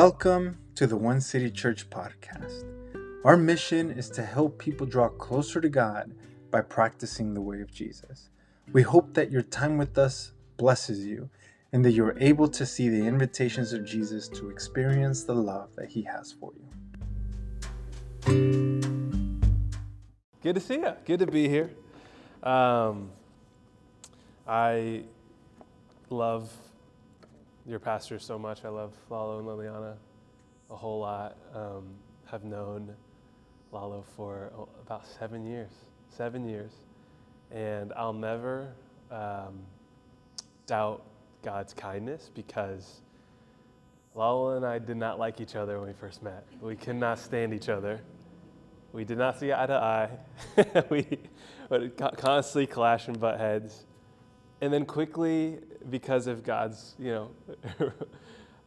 Welcome to the One City Church podcast. Our mission is to help people draw closer to God by practicing the way of Jesus. We hope that your time with us blesses you and that you're able to see the invitations of Jesus to experience the love that he has for you. Good to see you. Good to be here. Um, I love your pastor so much. I love Lalo and Liliana a whole lot. Um, have known Lalo for about seven years. Seven years. And I'll never um, doubt God's kindness because Lalo and I did not like each other when we first met. We could not stand each other. We did not see eye to eye. we would constantly clash and butt heads. And then quickly, because of God's, you know,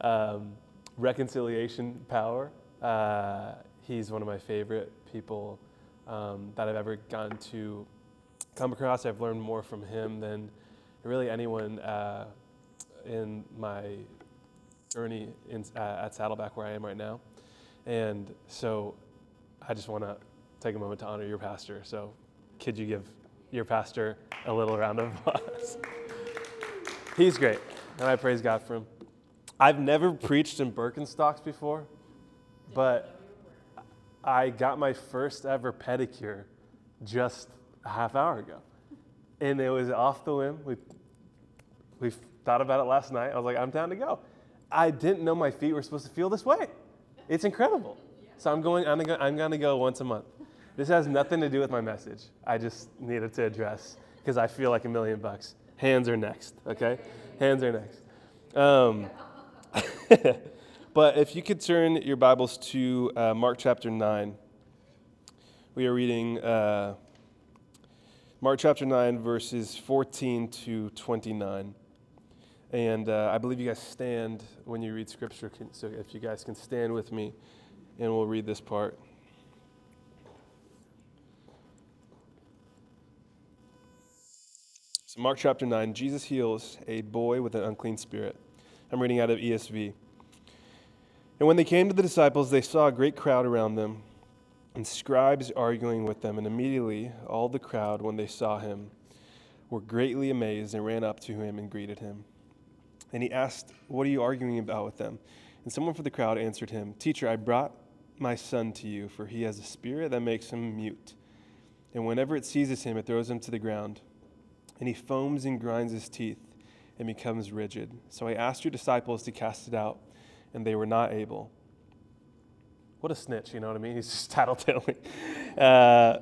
um, reconciliation power, uh, he's one of my favorite people um, that I've ever gotten to come across. I've learned more from him than really anyone uh, in my journey in, uh, at Saddleback where I am right now. And so I just want to take a moment to honor your pastor. So could you give your pastor a little round of applause? He's great, and I praise God for him. I've never preached in Birkenstocks before, but I got my first ever pedicure just a half hour ago. And it was off the whim. We, we thought about it last night. I was like, I'm down to go. I didn't know my feet were supposed to feel this way. It's incredible. So I'm going, I'm gonna, I'm gonna go once a month. This has nothing to do with my message. I just needed to address because I feel like a million bucks. Hands are next, okay? Hands are next. Um, but if you could turn your Bibles to uh, Mark chapter 9, we are reading uh, Mark chapter 9, verses 14 to 29. And uh, I believe you guys stand when you read scripture. So if you guys can stand with me, and we'll read this part. So, Mark chapter 9, Jesus heals a boy with an unclean spirit. I'm reading out of ESV. And when they came to the disciples, they saw a great crowd around them and scribes arguing with them. And immediately all the crowd, when they saw him, were greatly amazed and ran up to him and greeted him. And he asked, What are you arguing about with them? And someone from the crowd answered him, Teacher, I brought my son to you, for he has a spirit that makes him mute. And whenever it seizes him, it throws him to the ground and he foams and grinds his teeth and becomes rigid. So I asked your disciples to cast it out, and they were not able. What a snitch, you know what I mean? He's just tattletelling. Uh,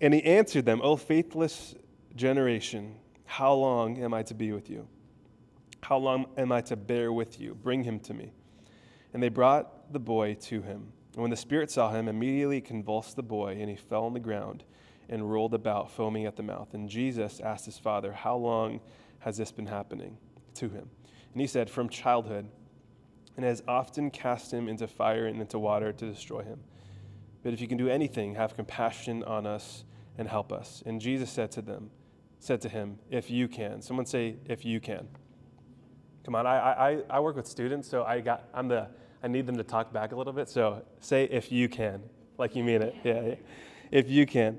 and he answered them, O faithless generation, how long am I to be with you? How long am I to bear with you? Bring him to me. And they brought the boy to him. And when the Spirit saw him, immediately convulsed the boy, and he fell on the ground and rolled about, foaming at the mouth. And Jesus asked his father, How long has this been happening to him? And he said, From childhood, and has often cast him into fire and into water to destroy him. But if you can do anything, have compassion on us and help us. And Jesus said to them, said to him, If you can. Someone say, If you can. Come on, I, I, I work with students, so I got I'm the I need them to talk back a little bit. So say if you can, like you mean it. Yeah, yeah. if you can.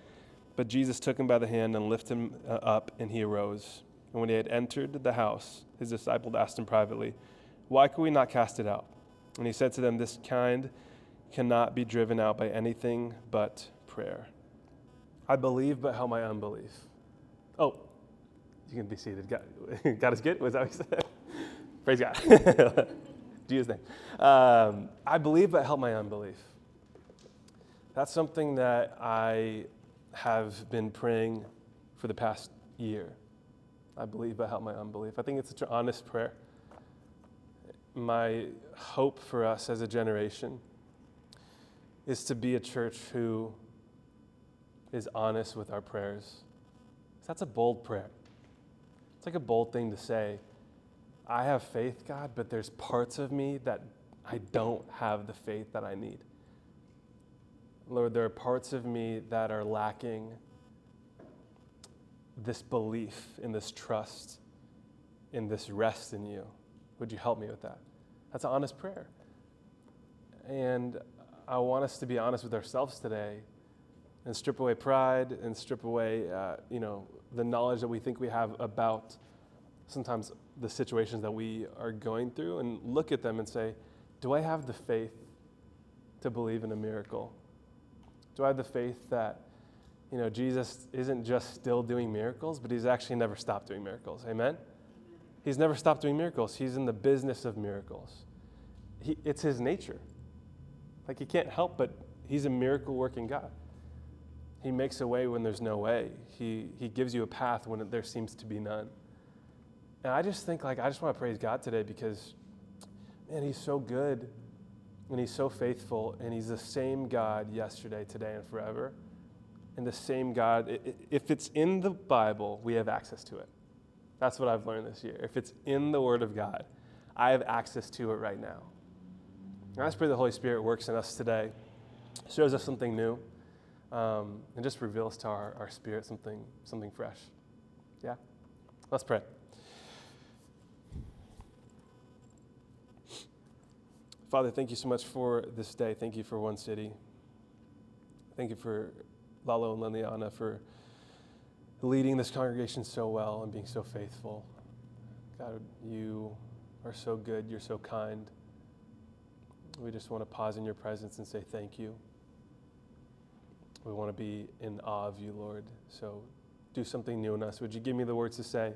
But Jesus took him by the hand and lifted him uh, up, and he arose. And when he had entered the house, his disciples asked him privately, Why could we not cast it out? And he said to them, This kind cannot be driven out by anything but prayer. I believe, but help my unbelief. Oh, you can be seated. God, God is good? Was that what you said? Praise God. Jesus' name. Um, I believe, but help my unbelief. That's something that I have been praying for the past year. I believe, but help my unbelief. I think it's such an honest prayer. my hope for us as a generation is to be a church who is honest with our prayers. That's a bold prayer. It's like a bold thing to say. I have faith, God, but there's parts of me that I don't have the faith that I need. Lord, there are parts of me that are lacking this belief in this trust, in this rest in you. Would you help me with that? That's an honest prayer. And I want us to be honest with ourselves today and strip away pride and strip away, uh, you know, the knowledge that we think we have about sometimes the situations that we are going through and look at them and say, do I have the faith to believe in a miracle? Do I have the faith that, you know, Jesus isn't just still doing miracles, but he's actually never stopped doing miracles? Amen? He's never stopped doing miracles. He's in the business of miracles. He, it's his nature. Like he can't help but he's a miracle working God. He makes a way when there's no way. He, he gives you a path when there seems to be none. And I just think, like, I just want to praise God today because, man, He's so good and He's so faithful and He's the same God yesterday, today, and forever. And the same God, if it's in the Bible, we have access to it. That's what I've learned this year. If it's in the Word of God, I have access to it right now. And I just pray the Holy Spirit works in us today, shows us something new, um, and just reveals to our, our spirit something, something fresh. Yeah? Let's pray. Father, thank you so much for this day. Thank you for One City. Thank you for Lalo and Liliana for leading this congregation so well and being so faithful. God, you are so good. You're so kind. We just want to pause in your presence and say thank you. We want to be in awe of you, Lord. So do something new in us. Would you give me the words to say?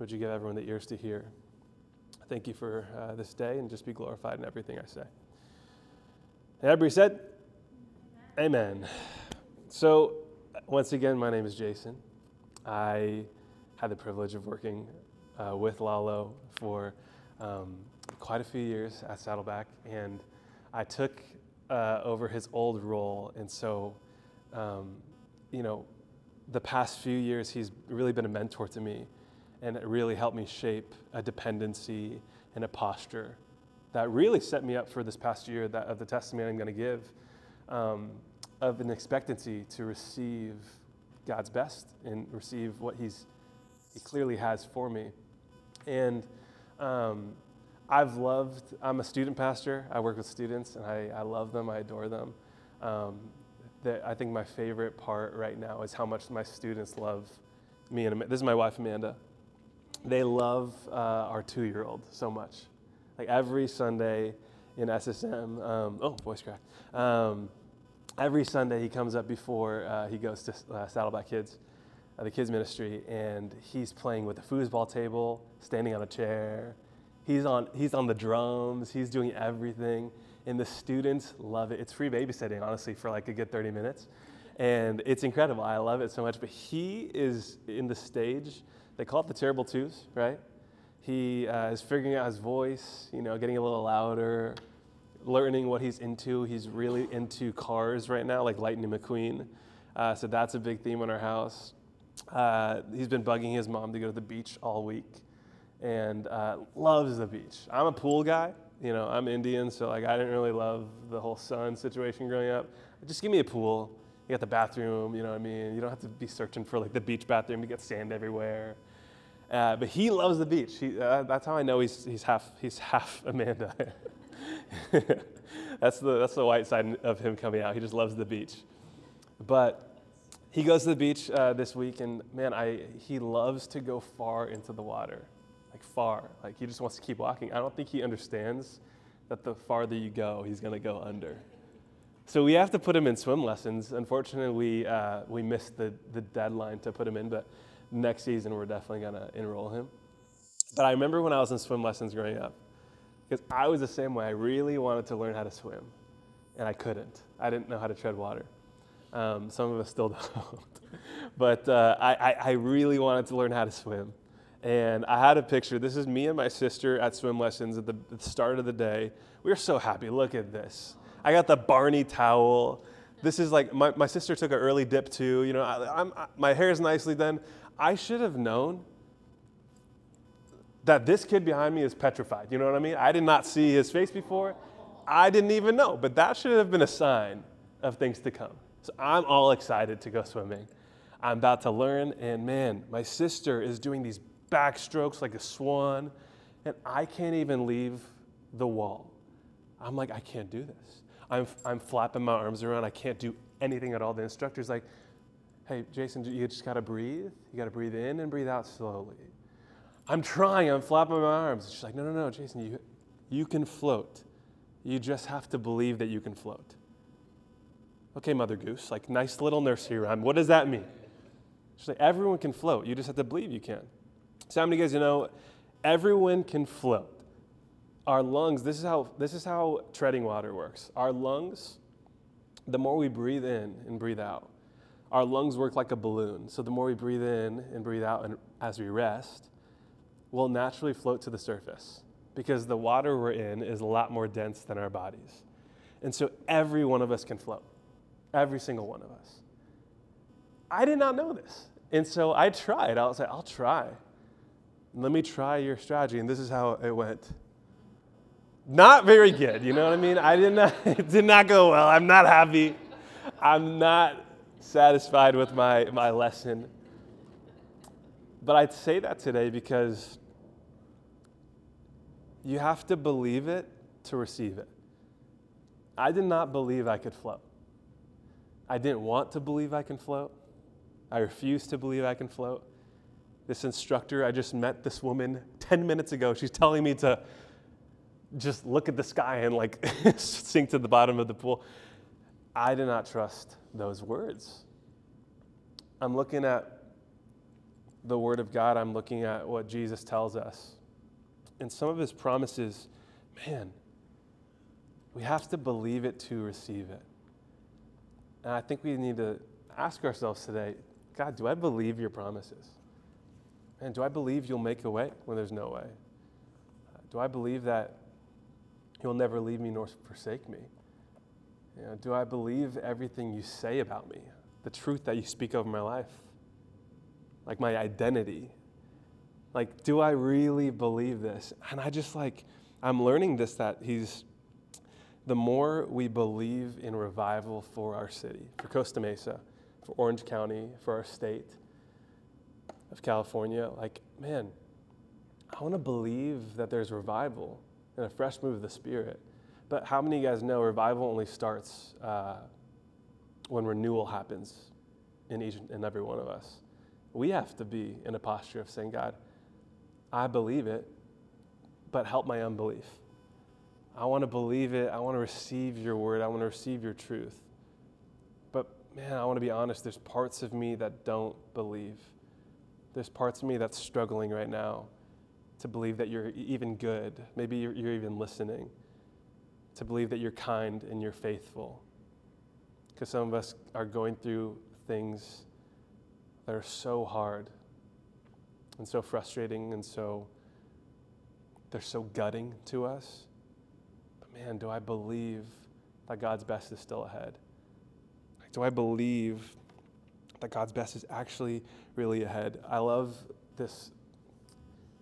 Would you give everyone the ears to hear? Thank you for uh, this day and just be glorified in everything I say. And everybody said, Amen. Amen. So, once again, my name is Jason. I had the privilege of working uh, with Lalo for um, quite a few years at Saddleback, and I took uh, over his old role. And so, um, you know, the past few years, he's really been a mentor to me and it really helped me shape a dependency and a posture that really set me up for this past year that, of the testimony I'm going to give um, of an expectancy to receive God's best and receive what He's He clearly has for me. And um, I've loved. I'm a student pastor. I work with students, and I, I love them. I adore them. Um, that I think my favorite part right now is how much my students love me and this is my wife Amanda they love uh, our two year old so much. Like every Sunday in SSM, um, oh, voice crack. Um, every Sunday he comes up before uh, he goes to uh, Saddleback Kids, uh, the kids ministry, and he's playing with the foosball table, standing on a chair. He's on, he's on the drums, he's doing everything. And the students love it. It's free babysitting, honestly, for like a good 30 minutes. And it's incredible. I love it so much. But he is in the stage they call it the terrible twos, right? He uh, is figuring out his voice, you know, getting a little louder, learning what he's into. He's really into cars right now, like Lightning McQueen. Uh, so that's a big theme in our house. Uh, he's been bugging his mom to go to the beach all week and uh, loves the beach. I'm a pool guy. You know, I'm Indian, so like I didn't really love the whole sun situation growing up. Just give me a pool. You got the bathroom, you know what I mean? You don't have to be searching for like the beach bathroom to get sand everywhere. Uh, but he loves the beach. He, uh, that's how I know he's, he's, half, he's half Amanda. that's, the, that's the white side of him coming out. He just loves the beach. But he goes to the beach uh, this week, and man, I, he loves to go far into the water. Like far. Like he just wants to keep walking. I don't think he understands that the farther you go, he's going to go under. So we have to put him in swim lessons. Unfortunately, we, uh, we missed the, the deadline to put him in, but next season we're definitely going to enroll him. But I remember when I was in swim lessons growing up, because I was the same way. I really wanted to learn how to swim, and I couldn't. I didn't know how to tread water. Um, some of us still don't. but uh, I, I, really wanted to learn how to swim. And I had a picture. This is me and my sister at swim lessons at the, start of the day. We were so happy. Look at this. I got the Barney towel. This is like, my, my sister took an early dip too. You know, I, I'm, I, my hair is nicely done. I should have known that this kid behind me is petrified. You know what I mean? I did not see his face before. I didn't even know, but that should have been a sign of things to come. So I'm all excited to go swimming. I'm about to learn, and man, my sister is doing these backstrokes like a swan, and I can't even leave the wall. I'm like, I can't do this. I'm, I'm flapping my arms around. I can't do anything at all. The instructor's like, hey, Jason, you just got to breathe. You got to breathe in and breathe out slowly. I'm trying, I'm flapping my arms. She's like, no, no, no, Jason, you, you can float. You just have to believe that you can float. Okay, Mother Goose, like nice little nursery rhyme. What does that mean? She's like, everyone can float. You just have to believe you can. So how many of you guys you know everyone can float? Our lungs, this is how this is how treading water works. Our lungs, the more we breathe in and breathe out, our lungs work like a balloon. So the more we breathe in and breathe out and as we rest, we'll naturally float to the surface because the water we're in is a lot more dense than our bodies. And so every one of us can float, every single one of us. I did not know this. And so I tried. I was like, I'll try. Let me try your strategy. And this is how it went. Not very good, you know what I mean? I did not, it did not go well. I'm not happy. I'm not satisfied with my, my lesson. But I'd say that today because you have to believe it to receive it. I did not believe I could float. I didn't want to believe I can float. I refuse to believe I can float. This instructor, I just met this woman 10 minutes ago. She's telling me to just look at the sky and like sink to the bottom of the pool. I do not trust those words. I'm looking at the Word of God, I'm looking at what Jesus tells us and some of his promises, man, we have to believe it to receive it. And I think we need to ask ourselves today God, do I believe your promises? And do I believe you'll make a way when there's no way? Do I believe that you'll never leave me nor forsake me? You know, do I believe everything you say about me, the truth that you speak over my life, like my identity, like, do I really believe this? And I just like, I'm learning this that he's, the more we believe in revival for our city, for Costa Mesa, for Orange County, for our state of California, like, man, I want to believe that there's revival and a fresh move of the Spirit. But how many of you guys know revival only starts uh, when renewal happens in each and every one of us? We have to be in a posture of saying, God, I believe it, but help my unbelief. I want to believe it. I want to receive your word. I want to receive your truth. But man, I want to be honest, there's parts of me that don't believe. There's parts of me that's struggling right now to believe that you're even good. Maybe you're, you're even listening. To believe that you're kind and you're faithful. Because some of us are going through things that are so hard and so frustrating and so they're so gutting to us. But man, do I believe that God's best is still ahead? Like, do I believe that God's best is actually really ahead? I love this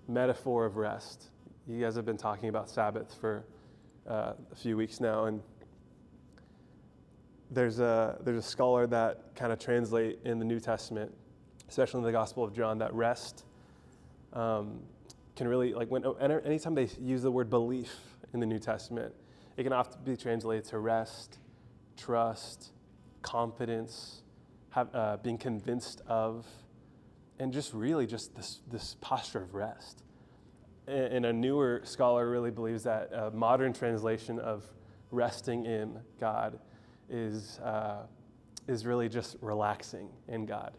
metaphor of rest. You guys have been talking about Sabbath for uh, a few weeks now, and there's a, there's a scholar that kind of translate in the New Testament, especially in the Gospel of John, that rest um, can really, like, when, anytime they use the word belief in the New Testament, it can often be translated to rest, trust, confidence, have, uh, being convinced of, and just really just this, this posture of rest. And a newer scholar really believes that a modern translation of resting in God is, uh, is really just relaxing in God.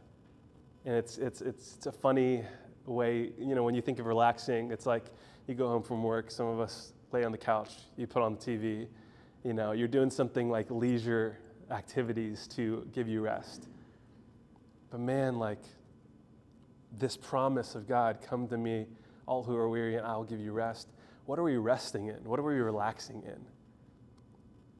And it's, it's, it's, it's a funny way, you know, when you think of relaxing, it's like you go home from work, some of us lay on the couch, you put on the TV, you know, you're doing something like leisure activities to give you rest. But man, like this promise of God, come to me, all who are weary, and I will give you rest. What are we resting in? What are we relaxing in?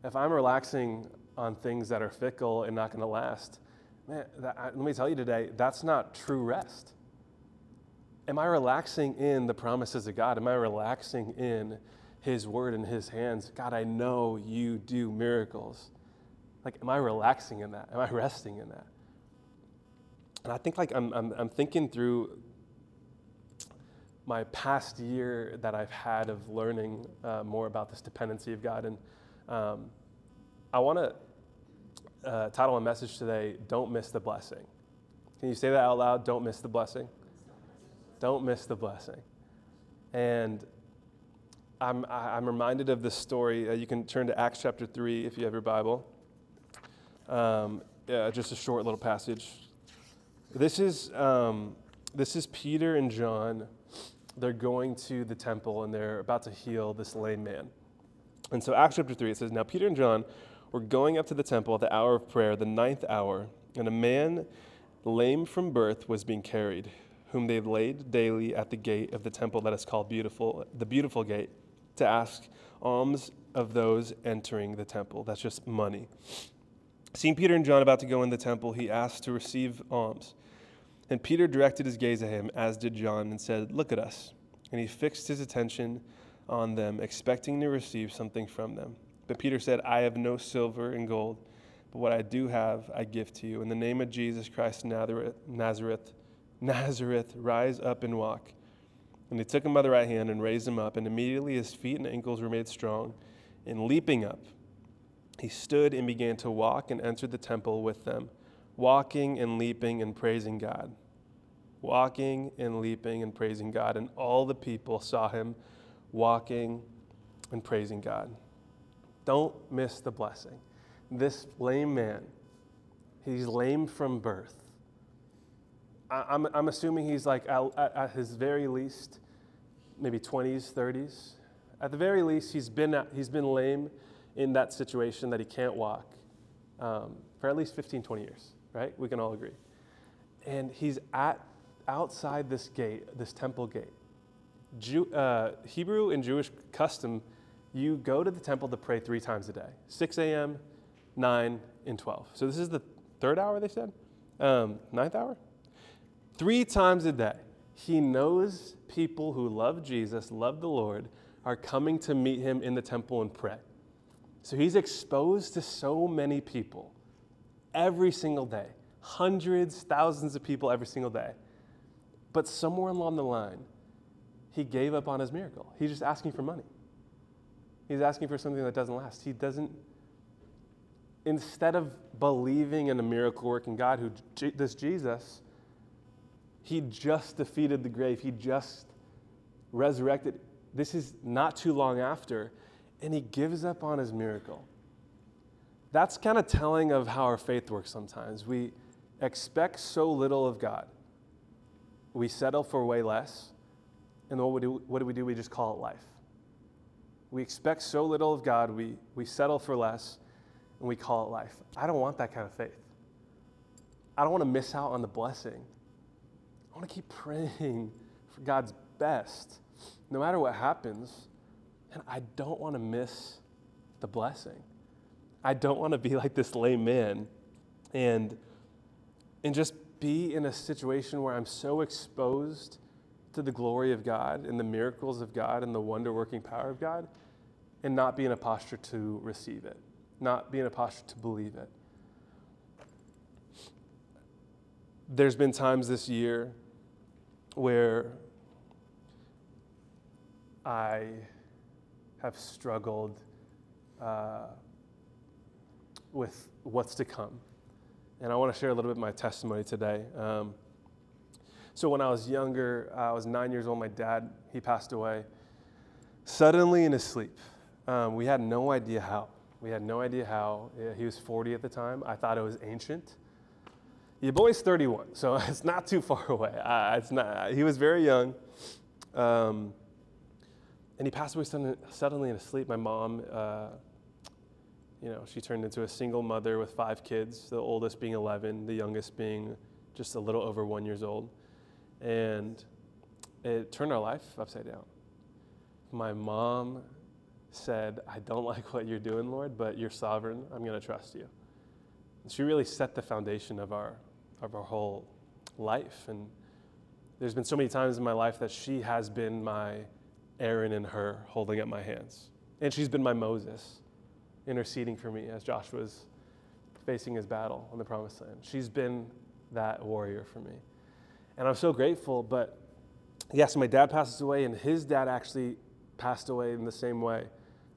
If I'm relaxing on things that are fickle and not going to last, man, that, let me tell you today, that's not true rest. Am I relaxing in the promises of God? Am I relaxing in His word and His hands? God, I know you do miracles. Like, am I relaxing in that? Am I resting in that? And I think like I'm, I'm, I'm thinking through my past year that I've had of learning uh, more about this dependency of God. And um, I want to uh, title my message today, Don't Miss the Blessing. Can you say that out loud? Don't miss the blessing. Don't miss the blessing. And I'm, I'm reminded of this story. Uh, you can turn to Acts chapter 3 if you have your Bible. Um, yeah, just a short little passage. This is, um, this is Peter and John. They're going to the temple and they're about to heal this lame man. And so, Acts chapter 3, it says, Now Peter and John were going up to the temple at the hour of prayer, the ninth hour, and a man lame from birth was being carried, whom they laid daily at the gate of the temple that is called Beautiful, the Beautiful Gate, to ask alms of those entering the temple. That's just money. Seeing Peter and John about to go in the temple, he asked to receive alms. And Peter directed his gaze at him, as did John, and said, Look at us. And he fixed his attention on them, expecting to receive something from them. But Peter said, I have no silver and gold, but what I do have, I give to you. In the name of Jesus Christ Nazareth, Nazareth, Nazareth, rise up and walk. And they took him by the right hand and raised him up, and immediately his feet and ankles were made strong. And leaping up, he stood and began to walk and entered the temple with them walking and leaping and praising God. Walking and leaping and praising God. And all the people saw him walking and praising God. Don't miss the blessing. This lame man, he's lame from birth. I'm, I'm assuming he's like at, at his very least, maybe 20s, 30s. At the very least, he's been, he's been lame in that situation that he can't walk um, for at least 15, 20 years right? We can all agree. And he's at outside this gate, this temple gate. Jew, uh, Hebrew and Jewish custom, you go to the temple to pray three times a day 6 a.m., 9, and 12. So this is the third hour, they said? Um, ninth hour? Three times a day. He knows people who love Jesus, love the Lord, are coming to meet him in the temple and pray. So he's exposed to so many people every single day, hundreds, thousands of people every single day. But somewhere along the line, he gave up on his miracle. He's just asking for money. He's asking for something that doesn't last. He doesn't, instead of believing in a miracle working God who, this Jesus, he just defeated the grave. He just resurrected. This is not too long after, and he gives up on his miracle that's kind of telling of how our faith works sometimes. We expect so little of God. We settle for way less. And what, do, what do we do? We just call it life. We expect so little of God, we, we settle for less, and we call it life. I don't want that kind of faith. I don't want to miss out on the blessing. I want to keep praying for God's best, no matter what happens. And I don't want to miss the blessing. I don't want to be like this lame man and, and just be in a situation where I'm so exposed to the glory of God and the miracles of God and the wonder working power of God and not be in a posture to receive it, not be in a posture to believe it. There's been times this year where I have struggled. Uh, with what's to come. And I want to share a little bit of my testimony today. Um, so, when I was younger, I was nine years old, my dad, he passed away suddenly in his sleep. Um, we had no idea how. We had no idea how. He was 40 at the time. I thought it was ancient. Your boy's 31, so it's not too far away. It's not, he was very young. Um, and he passed away suddenly in his sleep. My mom, uh, you know, she turned into a single mother with five kids, the oldest being 11, the youngest being just a little over one years old. And it turned our life upside down. My mom said, I don't like what you're doing, Lord, but you're sovereign. I'm going to trust you. And she really set the foundation of our, of our whole life. And there's been so many times in my life that she has been my Aaron and her holding up my hands. And she's been my Moses interceding for me as Joshua's facing his battle on the promised land. She's been that warrior for me. And I'm so grateful, but yes, my dad passes away, and his dad actually passed away in the same way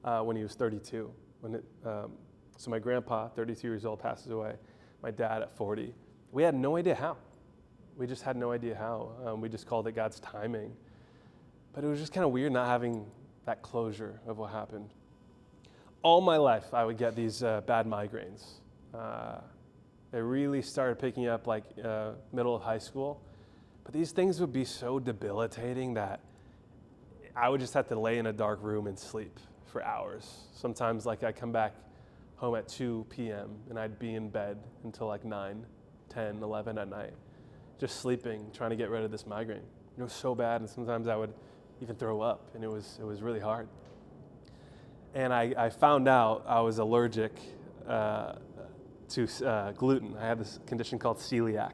uh, when he was 32. When it, um, so my grandpa, 32 years old, passes away. My dad at 40. We had no idea how. We just had no idea how. Um, we just called it God's timing. But it was just kind of weird not having that closure of what happened. All my life, I would get these uh, bad migraines. Uh, it really started picking up like uh, middle of high school. But these things would be so debilitating that I would just have to lay in a dark room and sleep for hours. Sometimes, like, I'd come back home at 2 p.m. and I'd be in bed until like 9, 10, 11 at night, just sleeping, trying to get rid of this migraine. It was so bad, and sometimes I would even throw up, and it was, it was really hard. And I, I found out I was allergic uh, to uh, gluten. I had this condition called celiac.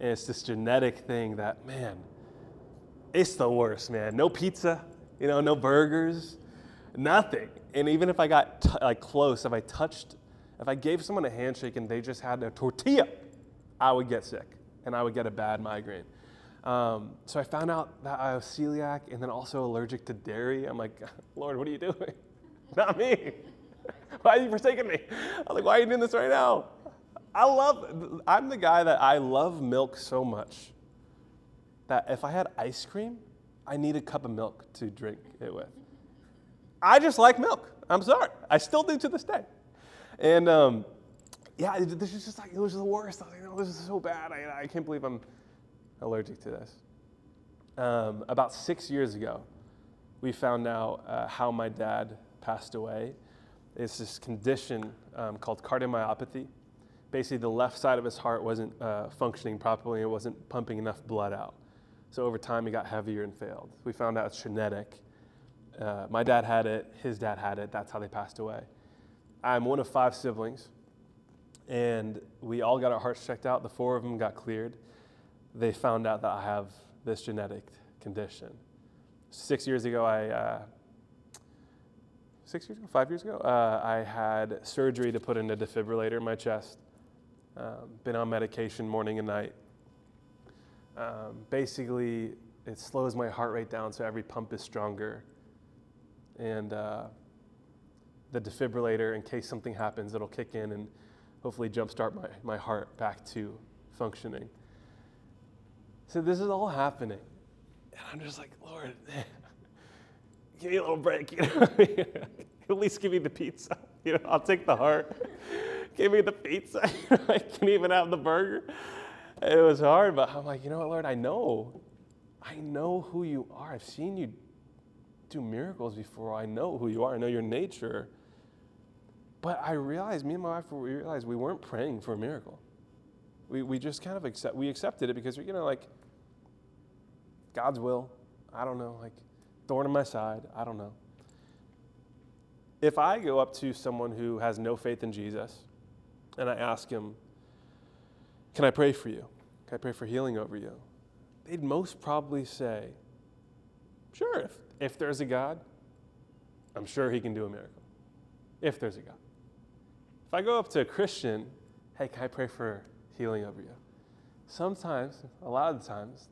And it's this genetic thing that, man, it's the worst, man. No pizza, you know, no burgers, nothing. And even if I got t- like close, if I touched, if I gave someone a handshake and they just had a tortilla, I would get sick and I would get a bad migraine. Um, so I found out that I was celiac and then also allergic to dairy. I'm like, Lord, what are you doing? Not me. why are you forsaking me? I'm like, why are you doing this right now? I love, I'm the guy that I love milk so much that if I had ice cream, I need a cup of milk to drink it with. I just like milk. I'm sorry. I still do to this day. And um, yeah, this is just like, it was the worst. I was like, this is so bad. I, I can't believe I'm allergic to this. Um, about six years ago, we found out uh, how my dad passed away. It's this condition um, called cardiomyopathy. Basically, the left side of his heart wasn't uh, functioning properly, it wasn't pumping enough blood out. So over time, he got heavier and failed. We found out it's genetic. Uh, my dad had it, his dad had it, that's how they passed away. I'm one of five siblings, and we all got our hearts checked out. The four of them got cleared. They found out that I have this genetic condition. Six years ago, I, uh, six years ago, five years ago, uh, I had surgery to put in a defibrillator in my chest. Um, been on medication morning and night. Um, basically, it slows my heart rate down so every pump is stronger. And uh, the defibrillator, in case something happens, it'll kick in and hopefully jumpstart my, my heart back to functioning. So this is all happening. And I'm just like, Lord, give me a little break. You know? At least give me the pizza. You know, I'll take the heart. give me the pizza. I can even have the burger. It was hard, but I'm like, you know what, Lord, I know. I know who you are. I've seen you do miracles before. I know who you are. I know your nature. But I realized, me and my wife, we realized we weren't praying for a miracle. We, we just kind of accept, we accepted it because, you know, like, God's will. I don't know. Like, thorn in my side. I don't know. If I go up to someone who has no faith in Jesus and I ask him, Can I pray for you? Can I pray for healing over you? They'd most probably say, Sure, if, if there's a God, I'm sure he can do a miracle. If there's a God. If I go up to a Christian, hey, can I pray for healing over you? Sometimes, a lot of the times,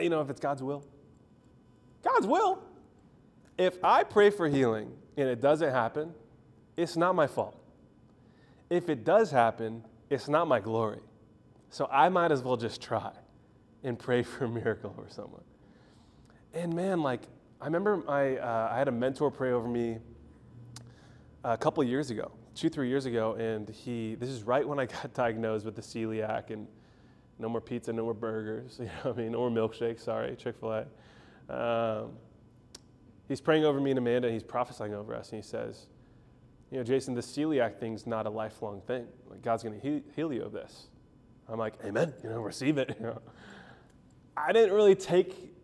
you know, if it's God's will, God's will. If I pray for healing and it doesn't happen, it's not my fault. If it does happen, it's not my glory. So I might as well just try and pray for a miracle for someone. And man, like, I remember I, uh, I had a mentor pray over me a couple years ago, two, three years ago, and he, this is right when I got diagnosed with the celiac and no more pizza, no more burgers, you know what I mean, no more milkshakes, sorry, Chick fil A. Um, he's praying over me and Amanda, and he's prophesying over us, and he says, You know, Jason, the celiac thing's not a lifelong thing. Like, God's going to heal, heal you of this. I'm like, Amen, you know, receive it. You know. I didn't really take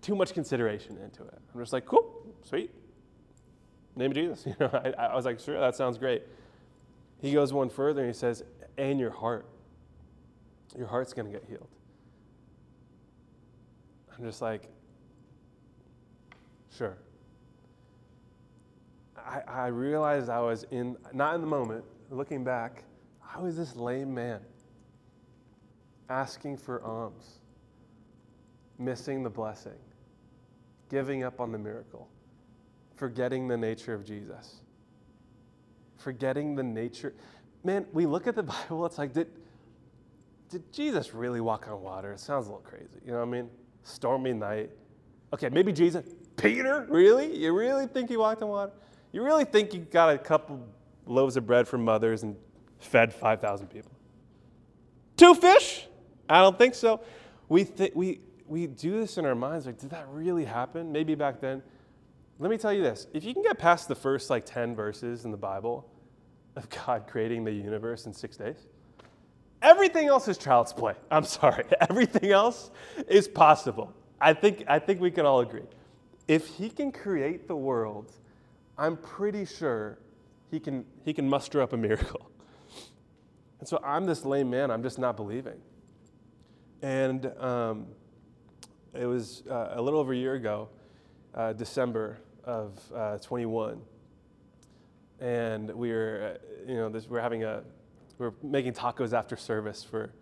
too much consideration into it. I'm just like, cool, sweet. Name of Jesus. You know, I, I was like, sure, that sounds great. He goes one further and he says, and your heart. Your heart's going to get healed. I'm just like, sure. I, I realized I was in, not in the moment, looking back, I was this lame man asking for alms, missing the blessing, giving up on the miracle, forgetting the nature of Jesus, forgetting the nature. Man, we look at the Bible, it's like, did, did Jesus really walk on water? It sounds a little crazy. You know what I mean? Stormy night. Okay, maybe Jesus. Peter? Really? You really think he walked on water? You really think he got a couple loaves of bread from mothers and fed 5,000 people? Two fish? I don't think so. We, th- we, we do this in our minds like, did that really happen? Maybe back then. Let me tell you this if you can get past the first like 10 verses in the Bible of God creating the universe in six days, everything else is child's play. I'm sorry. Everything else is possible. I think, I think we can all agree. If He can create the world, I'm pretty sure He can, he can muster up a miracle. And so I'm this lame man, I'm just not believing. And um, it was uh, a little over a year ago, uh, December of uh, 21. And we were, uh, you know, this, we we're having a, we we're making tacos after service for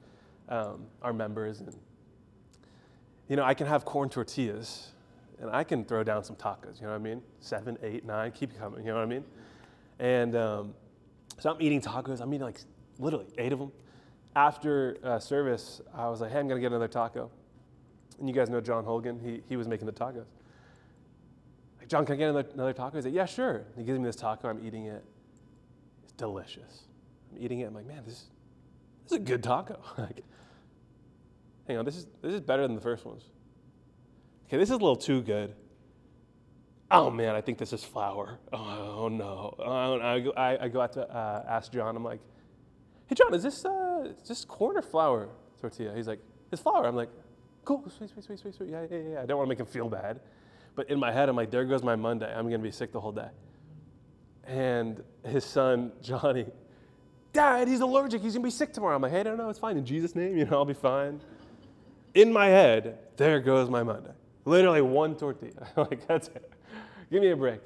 um, our members. And, you know, I can have corn tortillas and I can throw down some tacos, you know what I mean? Seven, eight, nine, keep coming, you know what I mean? And um, so I'm eating tacos, I'm eating like literally eight of them after uh, service, I was like, hey, I'm to get another taco. And you guys know John Hogan, he, he was making the tacos. Like, John, can I get another, another taco? He's like, yeah, sure. he gives me this taco, I'm eating it. It's delicious. I'm eating it, I'm like, man, this, this is a good taco. like, hang on, this is, this is better than the first ones. Okay, this is a little too good. Oh man, I think this is flour. Oh no. Oh, I, go, I, I, go out to uh, ask John, I'm like, hey, John, is this, uh, is this corn or flour tortilla? He's like, it's flour. I'm like, cool, sweet, sweet, sweet, sweet, sweet. Yeah, yeah, yeah. I don't want to make him feel bad. But in my head, I'm like, there goes my Monday. I'm going to be sick the whole day. And his son, Johnny, Dad, he's allergic. He's going to be sick tomorrow. I'm like, hey, no, no, it's fine. In Jesus' name, you know, I'll be fine. In my head, there goes my Monday. Literally one tortilla. like, that's it. Give me a break.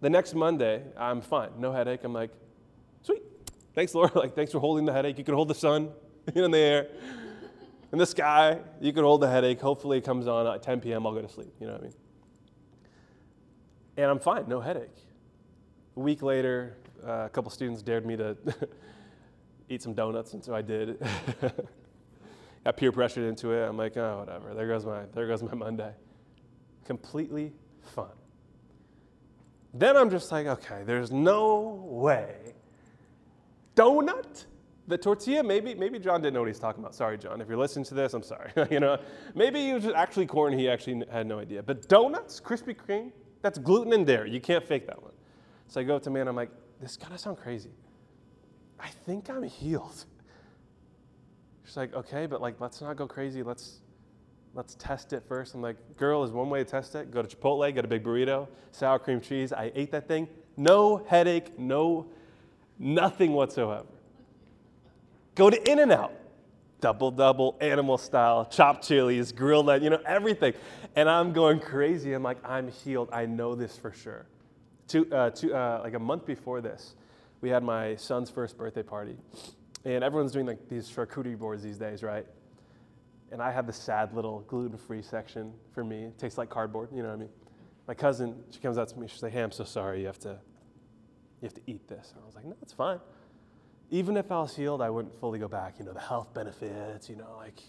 The next Monday, I'm fine. No headache. I'm like, sweet. Thanks, Lord. Like, thanks for holding the headache. You can hold the sun in the air. In the sky, you can hold the headache. Hopefully, it comes on at 10 p.m. I'll go to sleep. You know what I mean? And I'm fine, no headache. A week later, uh, a couple students dared me to eat some donuts, and so I did. Got peer pressured into it. I'm like, oh, whatever. There goes my, there goes my Monday. Completely fun. Then I'm just like, okay, there's no way donut? The tortilla, maybe, maybe John didn't know what he's talking about. Sorry, John. If you're listening to this, I'm sorry. you know, maybe he was actually corn. He actually had no idea. But donuts, Krispy Kreme, that's gluten and dairy. You can't fake that one. So I go up to man. I'm like, this kind of sound crazy. I think I'm healed. She's like, okay, but like, let's not go crazy. Let's let's test it first. I'm like, girl, is one way to test it. Go to Chipotle, get a big burrito, sour cream cheese. I ate that thing. No headache, no Nothing whatsoever. Go to In N Out, double double, animal style, chopped chilies, grilled, you know, everything. And I'm going crazy. I'm like, I'm healed. I know this for sure. Two, uh, two, uh, like a month before this, we had my son's first birthday party. And everyone's doing like these charcuterie boards these days, right? And I have the sad little gluten free section for me. It tastes like cardboard, you know what I mean? My cousin, she comes out to me, she's like, hey, I'm so sorry you have to you have to eat this. And I was like, no, it's fine. Even if I was healed, I wouldn't fully go back. You know, the health benefits, you know, like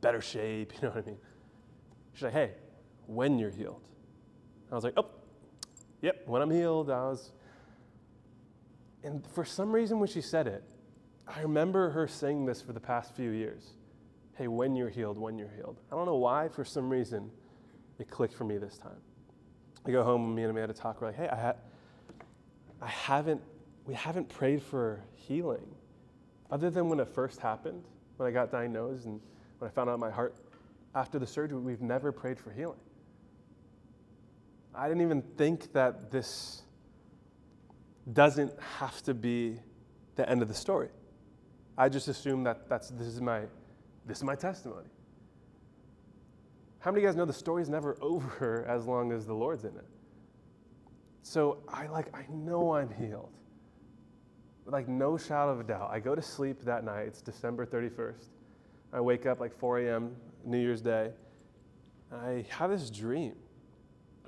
better shape, you know what I mean? She's like, hey, when you're healed. I was like, oh, yep, when I'm healed, I was. And for some reason, when she said it, I remember her saying this for the past few years. Hey, when you're healed, when you're healed. I don't know why, for some reason, it clicked for me this time. I go home, and me and Amanda talk. We're like, hey, I had, I haven't, we haven't prayed for healing. Other than when it first happened, when I got diagnosed and when I found out my heart after the surgery, we've never prayed for healing. I didn't even think that this doesn't have to be the end of the story. I just assume that that's, this, is my, this is my testimony. How many of you guys know the story's never over as long as the Lord's in it? So I like I know I'm healed. Like no shadow of a doubt. I go to sleep that night. It's December 31st. I wake up like 4 a.m. New Year's Day. I have this dream.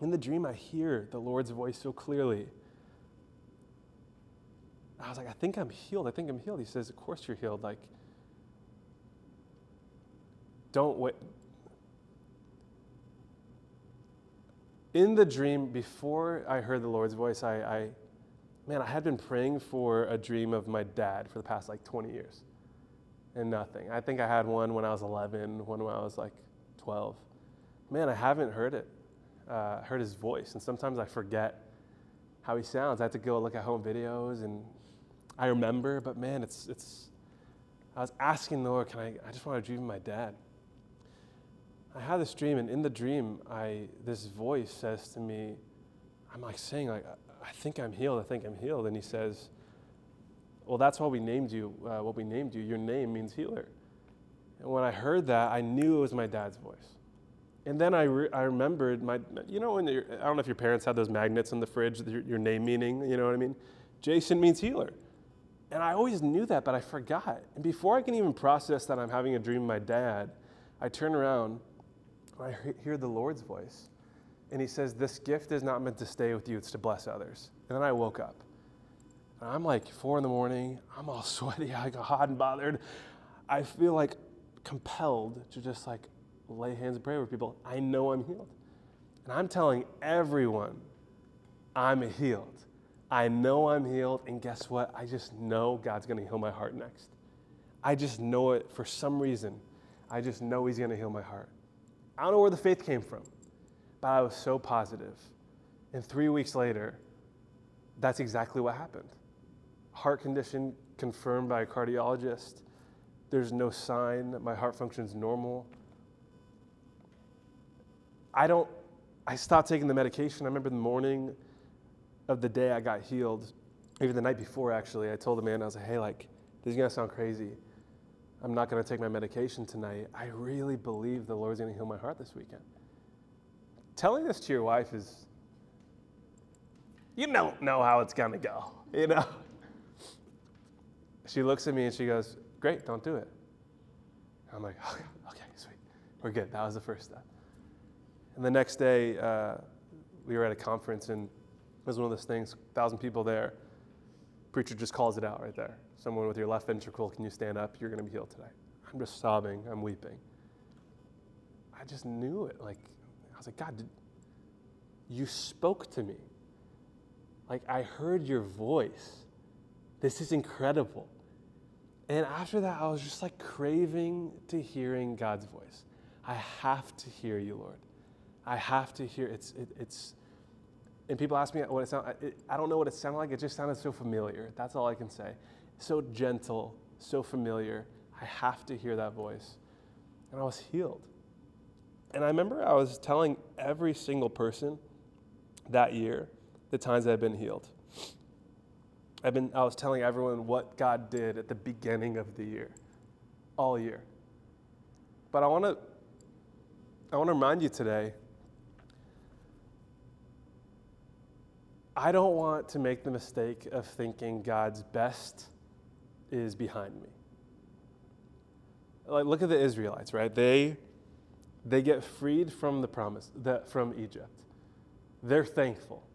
In the dream, I hear the Lord's voice so clearly. I was like, I think I'm healed. I think I'm healed. He says, Of course you're healed. Like, don't wait. In the dream, before I heard the Lord's voice, I, I, man, I had been praying for a dream of my dad for the past like 20 years and nothing. I think I had one when I was 11, one when I was like 12. Man, I haven't heard it, uh, heard his voice. And sometimes I forget how he sounds. I have to go look at home videos and I remember, but man, it's, it's, I was asking the Lord, can I, I just want to dream of my dad. I had this dream, and in the dream, I, this voice says to me, I'm like saying, like, I think I'm healed, I think I'm healed. And he says, well, that's why we named you, uh, what we named you. Your name means healer. And when I heard that, I knew it was my dad's voice. And then I, re- I remembered my, you know, when I don't know if your parents had those magnets in the fridge, your, your name meaning, you know what I mean? Jason means healer. And I always knew that, but I forgot. And before I can even process that I'm having a dream of my dad, I turn around and I hear the Lord's voice. And he says, This gift is not meant to stay with you, it's to bless others. And then I woke up. And I'm like four in the morning. I'm all sweaty. I got hot and bothered. I feel like compelled to just like lay hands and pray with people. I know I'm healed. And I'm telling everyone I'm healed. I know I'm healed. And guess what? I just know God's to heal my heart next. I just know it for some reason. I just know He's to heal my heart. I don't know where the faith came from, but I was so positive. And three weeks later, that's exactly what happened heart condition confirmed by a cardiologist. There's no sign that my heart function is normal. I don't, I stopped taking the medication. I remember the morning of the day I got healed, even the night before actually, I told Amanda, I was like, hey, like, this is gonna sound crazy. I'm not gonna take my medication tonight. I really believe the Lord's gonna heal my heart this weekend. Telling this to your wife is, you don't know how it's gonna go, you know? she looks at me and she goes, Great, don't do it. I'm like, okay, okay, sweet. We're good. That was the first step. And the next day, uh, we were at a conference, and was one of those things, thousand people there. Preacher just calls it out right there. Someone with your left ventricle, can you stand up? You're going to be healed today. I'm just sobbing. I'm weeping. I just knew it. Like, I was like, God, did, you spoke to me. Like, I heard your voice. This is incredible. And after that, I was just like craving to hearing God's voice. I have to hear you, Lord. I have to hear. It's it, it's. And people ask me what it sounded. I don't know what it sounded like. It just sounded so familiar. That's all I can say. So gentle, so familiar. I have to hear that voice. And I was healed. And I remember I was telling every single person that year the times I've been healed. I've been, I was telling everyone what God did at the beginning of the year, all year. But I want to, I want to remind you today. I don't want to make the mistake of thinking God's best is behind me. Like, look at the Israelites, right? They, they get freed from the promise, the, from Egypt. They're thankful.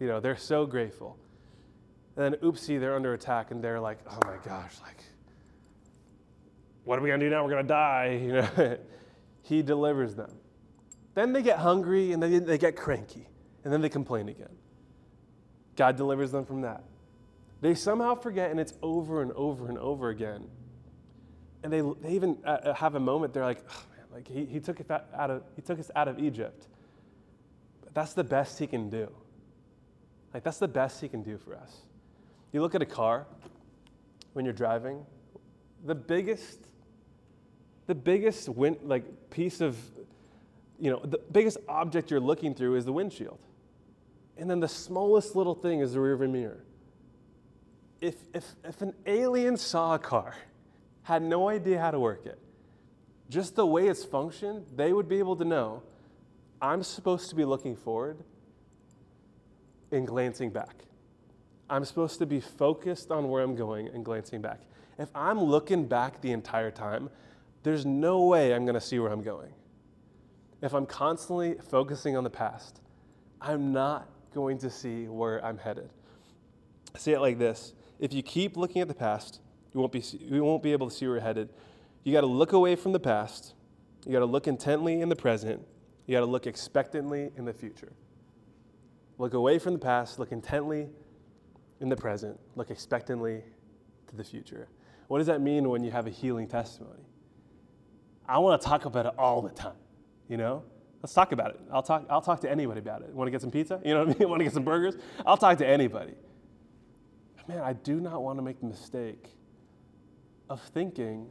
You know, they're so grateful. And then, oopsie, they're under attack, and they're like, oh my gosh, like, what are we gonna do now? We're gonna die. You know, he delivers them. Then they get hungry, and then they get cranky, and then they complain again. God delivers them from that. They somehow forget, and it's over and over and over again. And they, they even uh, uh, have a moment. They're like, oh, man, like he, he took it out of he took us out of Egypt. But that's the best he can do. Like that's the best he can do for us. You look at a car when you're driving, the biggest, the biggest win, like piece of, you know, the biggest object you're looking through is the windshield. And then the smallest little thing is the rearview mirror. If, if, if an alien saw a car, had no idea how to work it, just the way it's functioned, they would be able to know I'm supposed to be looking forward and glancing back. I'm supposed to be focused on where I'm going and glancing back. If I'm looking back the entire time, there's no way I'm going to see where I'm going. If I'm constantly focusing on the past, I'm not going to see where I'm headed. Say it like this if you keep looking at the past, you won't be, you won't be able to see where you're headed. You got to look away from the past, you got to look intently in the present, you got to look expectantly in the future. Look away from the past, look intently in the present, look expectantly to the future. What does that mean when you have a healing testimony? I want to talk about it all the time, you know? Let's talk about it. I'll talk, I'll talk to anybody about it. Want to get some pizza? You know what I mean? Want to get some burgers? I'll talk to anybody. Man, I do not want to make the mistake of thinking,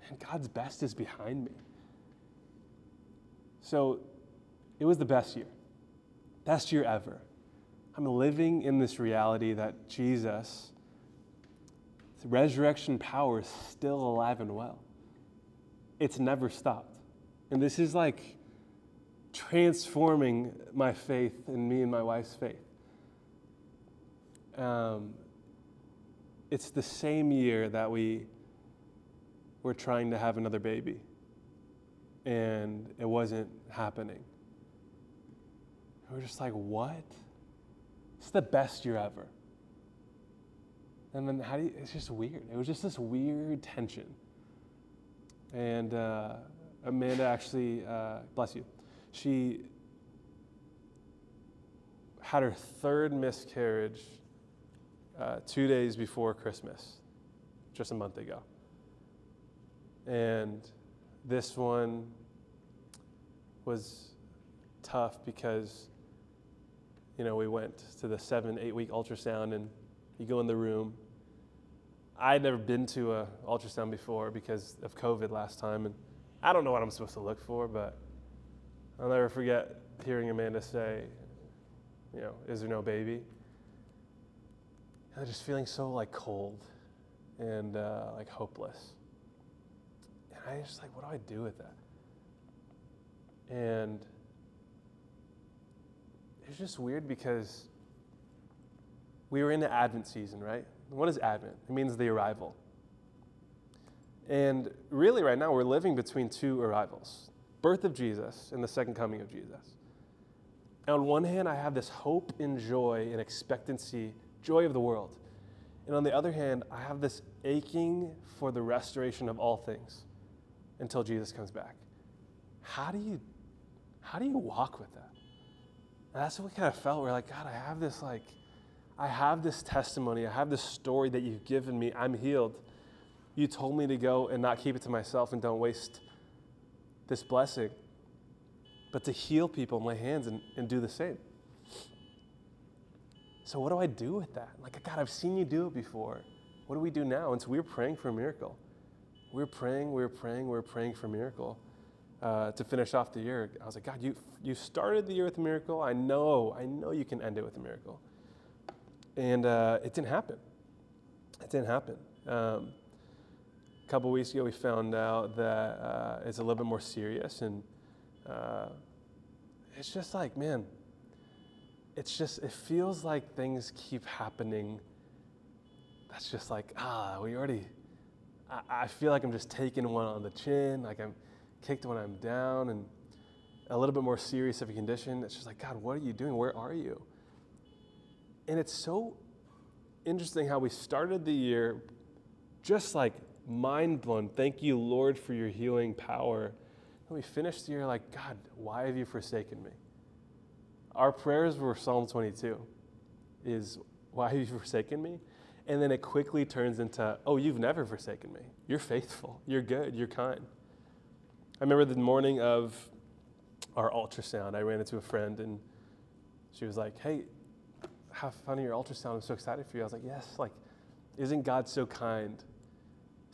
man, God's best is behind me. So it was the best year, best year ever. I'm living in this reality that Jesus, resurrection power, is still alive and well. It's never stopped. And this is like transforming my faith and me and my wife's faith. Um, it's the same year that we were trying to have another baby, and it wasn't happening. We're just like, what? It's the best year ever. And then how do you, it's just weird. It was just this weird tension. And uh, Amanda actually, uh, bless you, she had her third miscarriage uh, two days before Christmas, just a month ago. And this one was tough because, you know, we went to the seven, eight week ultrasound and you go in the room. I had never been to an ultrasound before because of COVID last time, and I don't know what I'm supposed to look for, but I'll never forget hearing Amanda say, you know, is there no baby? And just feeling so like cold and uh, like hopeless. And I just like, what do I do with that? And it's just weird because we were in the Advent season, right? What is Advent? It means the arrival. And really, right now, we're living between two arrivals birth of Jesus and the second coming of Jesus. And on one hand, I have this hope and joy and expectancy, joy of the world. And on the other hand, I have this aching for the restoration of all things until Jesus comes back. How do you how do you walk with that? And that's what we kind of felt. We're like, God, I have this like I have this testimony, I have this story that you've given me. I'm healed. You told me to go and not keep it to myself and don't waste this blessing, but to heal people in my hands and, and do the same. So, what do I do with that? Like, God, I've seen you do it before. What do we do now? And so, we are praying for a miracle. We are praying, we are praying, we are praying for a miracle uh, to finish off the year. I was like, God, you, you started the year with a miracle. I know, I know you can end it with a miracle. And uh, it didn't happen. It didn't happen. Um, a couple weeks ago, we found out that uh, it's a little bit more serious. And uh, it's just like, man, it's just, it feels like things keep happening. That's just like, ah, we already, I, I feel like I'm just taking one on the chin, like I'm kicked when I'm down, and a little bit more serious of a condition. It's just like, God, what are you doing? Where are you? And it's so interesting how we started the year just like mind blown. Thank you, Lord, for your healing power. And we finished the year like, God, why have you forsaken me? Our prayers were Psalm 22 is, why have you forsaken me? And then it quickly turns into, oh, you've never forsaken me. You're faithful. You're good. You're kind. I remember the morning of our ultrasound, I ran into a friend and she was like, hey, have fun at your ultrasound. I'm so excited for you. I was like, yes, like, isn't God so kind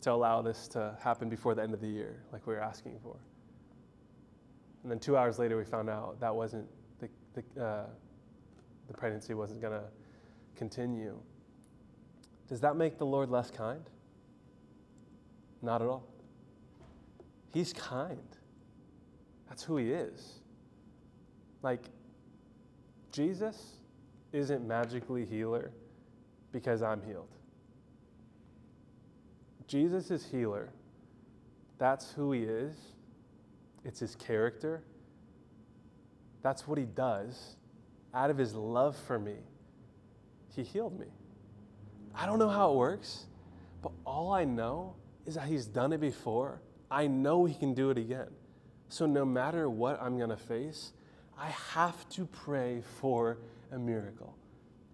to allow this to happen before the end of the year, like we were asking for. And then two hours later, we found out that wasn't the, the, uh, the pregnancy wasn't going to continue. Does that make the Lord less kind? Not at all. He's kind. That's who he is. Like, Jesus isn't magically healer because I'm healed. Jesus is healer. That's who he is. It's his character. That's what he does. Out of his love for me, he healed me. I don't know how it works, but all I know is that he's done it before. I know he can do it again. So no matter what I'm going to face, I have to pray for a miracle.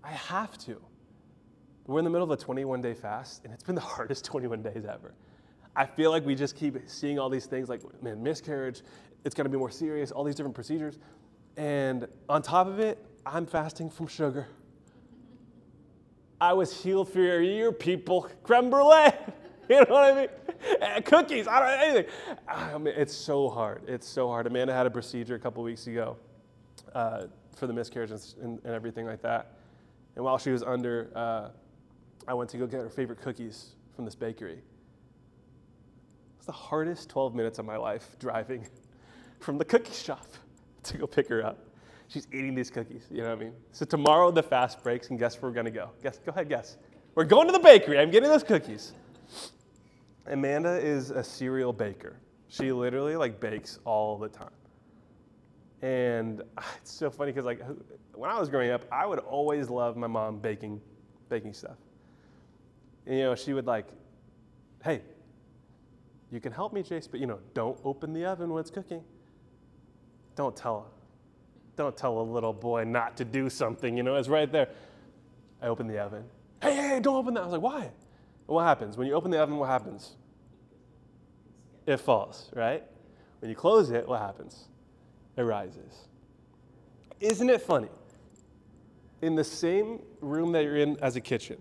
I have to. We're in the middle of a 21 day fast, and it's been the hardest 21 days ever. I feel like we just keep seeing all these things like, man, miscarriage, it's gonna be more serious, all these different procedures. And on top of it, I'm fasting from sugar. I was healed for your year, people. Creme brulee. You know what I mean? Cookies. I don't anything. I mean, it's so hard. It's so hard. Amanda had a procedure a couple weeks ago uh, for the miscarriage and, and, everything like that. And while she was under, uh, I went to go get her favorite cookies from this bakery. It's the hardest 12 minutes of my life driving from the cookie shop to go pick her up. She's eating these cookies, you know what I mean? So tomorrow the fast breaks, and guess where we're gonna go? Guess, go ahead, guess. We're going to the bakery. I'm getting those cookies. Amanda is a serial baker. She literally like bakes all the time. And ah, it's so funny because like when I was growing up, I would always love my mom baking, baking stuff. You know, she would like, hey, you can help me, Jace, but you know, don't open the oven when it's cooking. Don't tell, don't tell a little boy not to do something. You know, it's right there. I open the oven. Hey, hey, don't open that. I was like, why? What happens when you open the oven? What happens? It falls, right? When you close it, what happens? It rises. Isn't it funny? In the same room that you're in as a kitchen,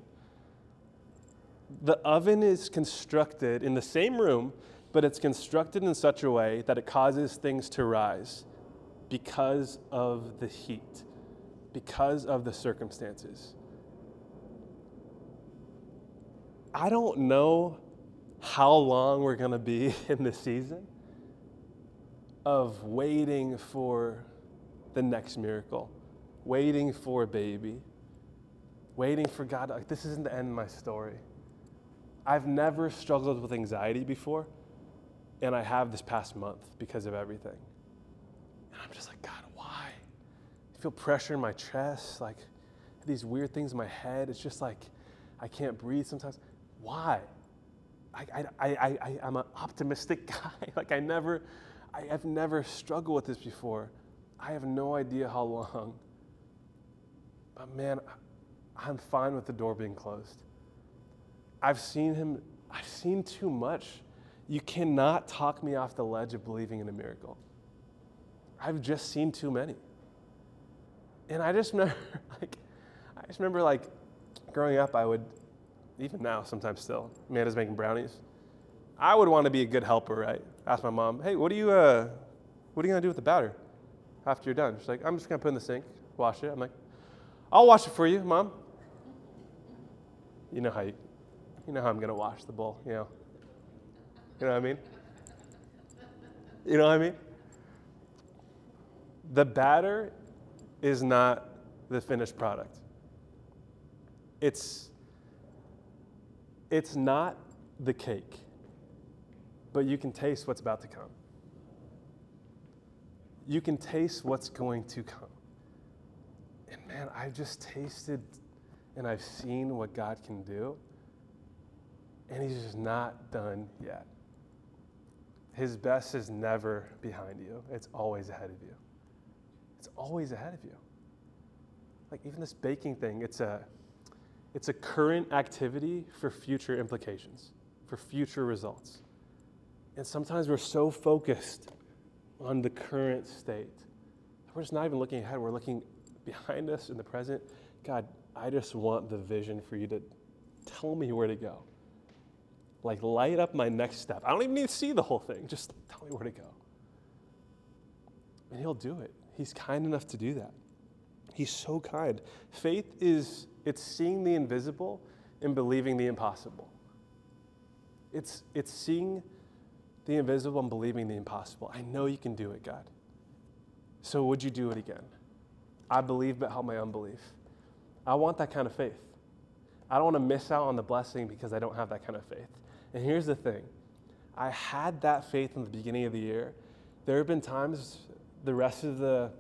the oven is constructed in the same room, but it's constructed in such a way that it causes things to rise because of the heat, because of the circumstances. I don't know how long we're going to be in the season of waiting for the next miracle, waiting for a baby, waiting for God. Like, this isn't the end of my story. I've never struggled with anxiety before, and I have this past month because of everything. And I'm just like, God, why? I feel pressure in my chest, like these weird things in my head. It's just like I can't breathe sometimes. Why? I, I, I, I, I'm an optimistic guy. like I never, I have never struggled with this before. I have no idea how long. But man, I'm fine with the door being closed. I've seen him, I've seen too much. You cannot talk me off the ledge of believing in a miracle. I've just seen too many. And I just remember, like, I just remember, like, growing up, I would, even now, sometimes still, Amanda's making brownies. I would want to be a good helper, right? Ask my mom, hey, what are you, uh, what are you gonna do with the batter after you're done? She's like, I'm just gonna put it in the sink, wash it. I'm like, I'll wash it for you, mom. You know how you, you know how I'm going to wash the bowl, you know? You know what I mean? You know what I mean? The batter is not the finished product. It's it's not the cake, but you can taste what's about to come. You can taste what's going to come. And man, I've just tasted and I've seen what God can do and he's just not done yet. His best is never behind you, it's always ahead of you. It's always ahead of you. Like even this baking thing, it's a it's a current activity for future implications, for future results. And sometimes we're so focused on the current state. We're just not even looking ahead, we're looking behind us in the present. God, I just want the vision for you to tell me where to go. Like, light up my next step. I don't even need to see the whole thing. Just tell me where to go. And He'll do it. He's kind enough to do that. He's so kind. Faith is it's seeing the invisible and believing the impossible. It's it's seeing the invisible and believing the impossible. I know you can do it, God. So would you do it again? I believe, but help my unbelief. I want that kind of faith. I don't want to miss out on the blessing because I don't have that kind of faith. And here's the thing I had that faith in the beginning of the year. There have been times the rest of the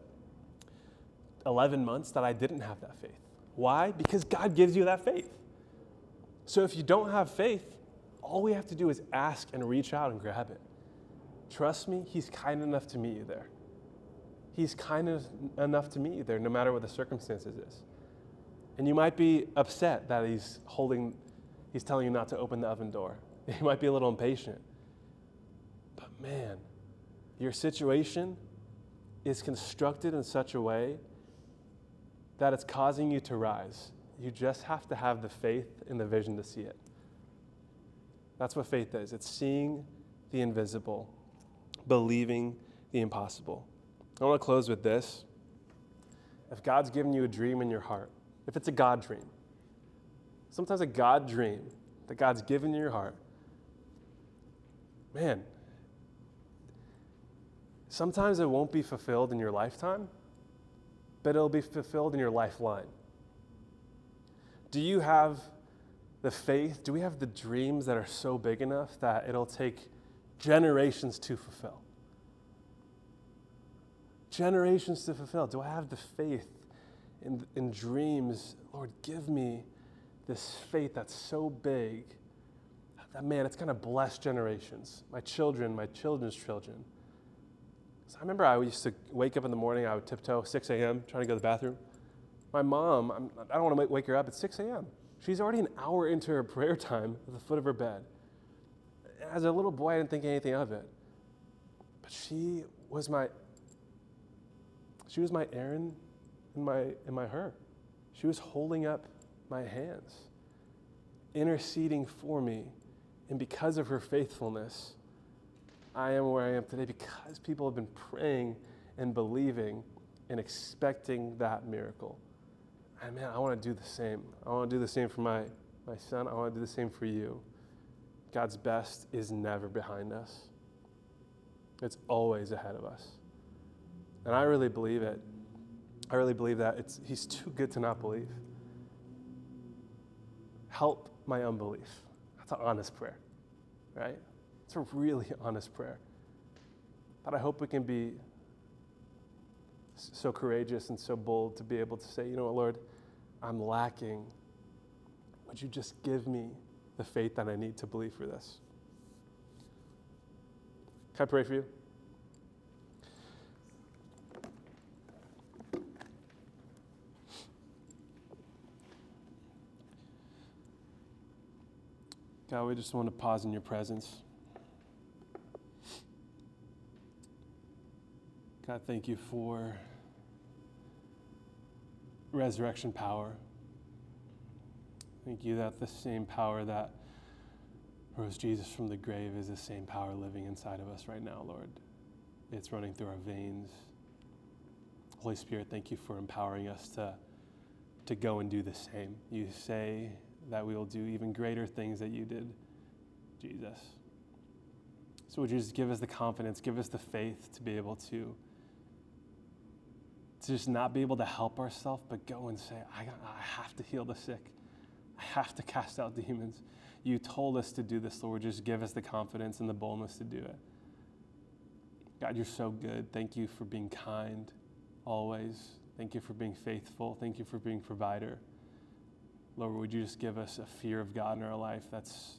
11 months that I didn't have that faith. Why? Because God gives you that faith. So if you don't have faith, all we have to do is ask and reach out and grab it. Trust me, He's kind enough to meet you there. He's kind enough to meet you there no matter what the circumstances is. And you might be upset that He's holding, He's telling you not to open the oven door. You might be a little impatient. But man, your situation is constructed in such a way that it's causing you to rise. You just have to have the faith and the vision to see it. That's what faith is it's seeing the invisible, believing the impossible. I want to close with this. If God's given you a dream in your heart, if it's a God dream, sometimes a God dream that God's given in your heart, man, sometimes it won't be fulfilled in your lifetime, but it'll be fulfilled in your lifeline. Do you have the faith? Do we have the dreams that are so big enough that it'll take generations to fulfill? Generations to fulfill. Do I have the faith in, in dreams? Lord, give me this faith that's so big that, man, it's going to bless generations. My children, my children's children. So I remember I used to wake up in the morning, I would tiptoe 6 a.m., trying to go to the bathroom. My mom, I'm, I do not want to wake her up at 6 a.m. She's already an hour into her prayer time at the foot of her bed. As a little boy, I didn't think anything of it. But she was my she was my Aaron and my and my Hur. She was holding up my hands, interceding for me. And because of her faithfulness, I am where I am today because people have been praying and believing and expecting that miracle. And man, I want to do the same. I want to do the same for my, my son. I want to do the same for you. God's best is never behind us, it's always ahead of us. And I really believe it. I really believe that it's, he's too good to not believe. Help my unbelief. That's an honest prayer, right? It's a really honest prayer. But I hope we can be so courageous and so bold to be able to say, you know what, Lord, I'm lacking. Would you just give me the faith that I need to believe for this? Can I pray for you? God, we just want to pause in your presence. God, thank you for resurrection power. Thank you that the same power that rose Jesus from the grave is the same power living inside of us right now, Lord. It's running through our veins. Holy Spirit, thank you for empowering us to, to go and do the same. You say that we will do even greater things that you did, Jesus. So would you just give us the confidence, give us the faith to be able to to just not be able to help ourselves, but go and say, I, I have to heal the sick. I have to cast out demons. You told us to do this, Lord. Just give us the confidence and the boldness to do it. God, you're so good. Thank you for being kind always. Thank you for being faithful. Thank you for being provider. Lord, would you just give us a fear of God in our life that's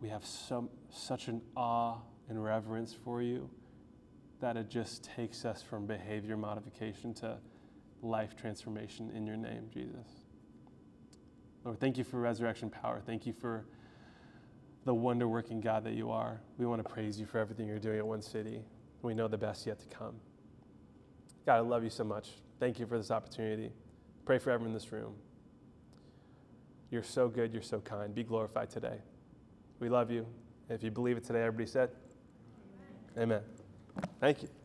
we have some such an awe and reverence for you that it just takes us from behavior modification to life transformation in your name, Jesus. Lord, thank you for resurrection power. Thank you for the wonder working God that you are. We want to praise you for everything you're doing at One City. We know the best yet to come. God, I love you so much. Thank you for this opportunity. Pray for everyone in this room. You're so good. You're so kind. Be glorified today. We love you. If you believe it today, everybody said, Amen. Thank you.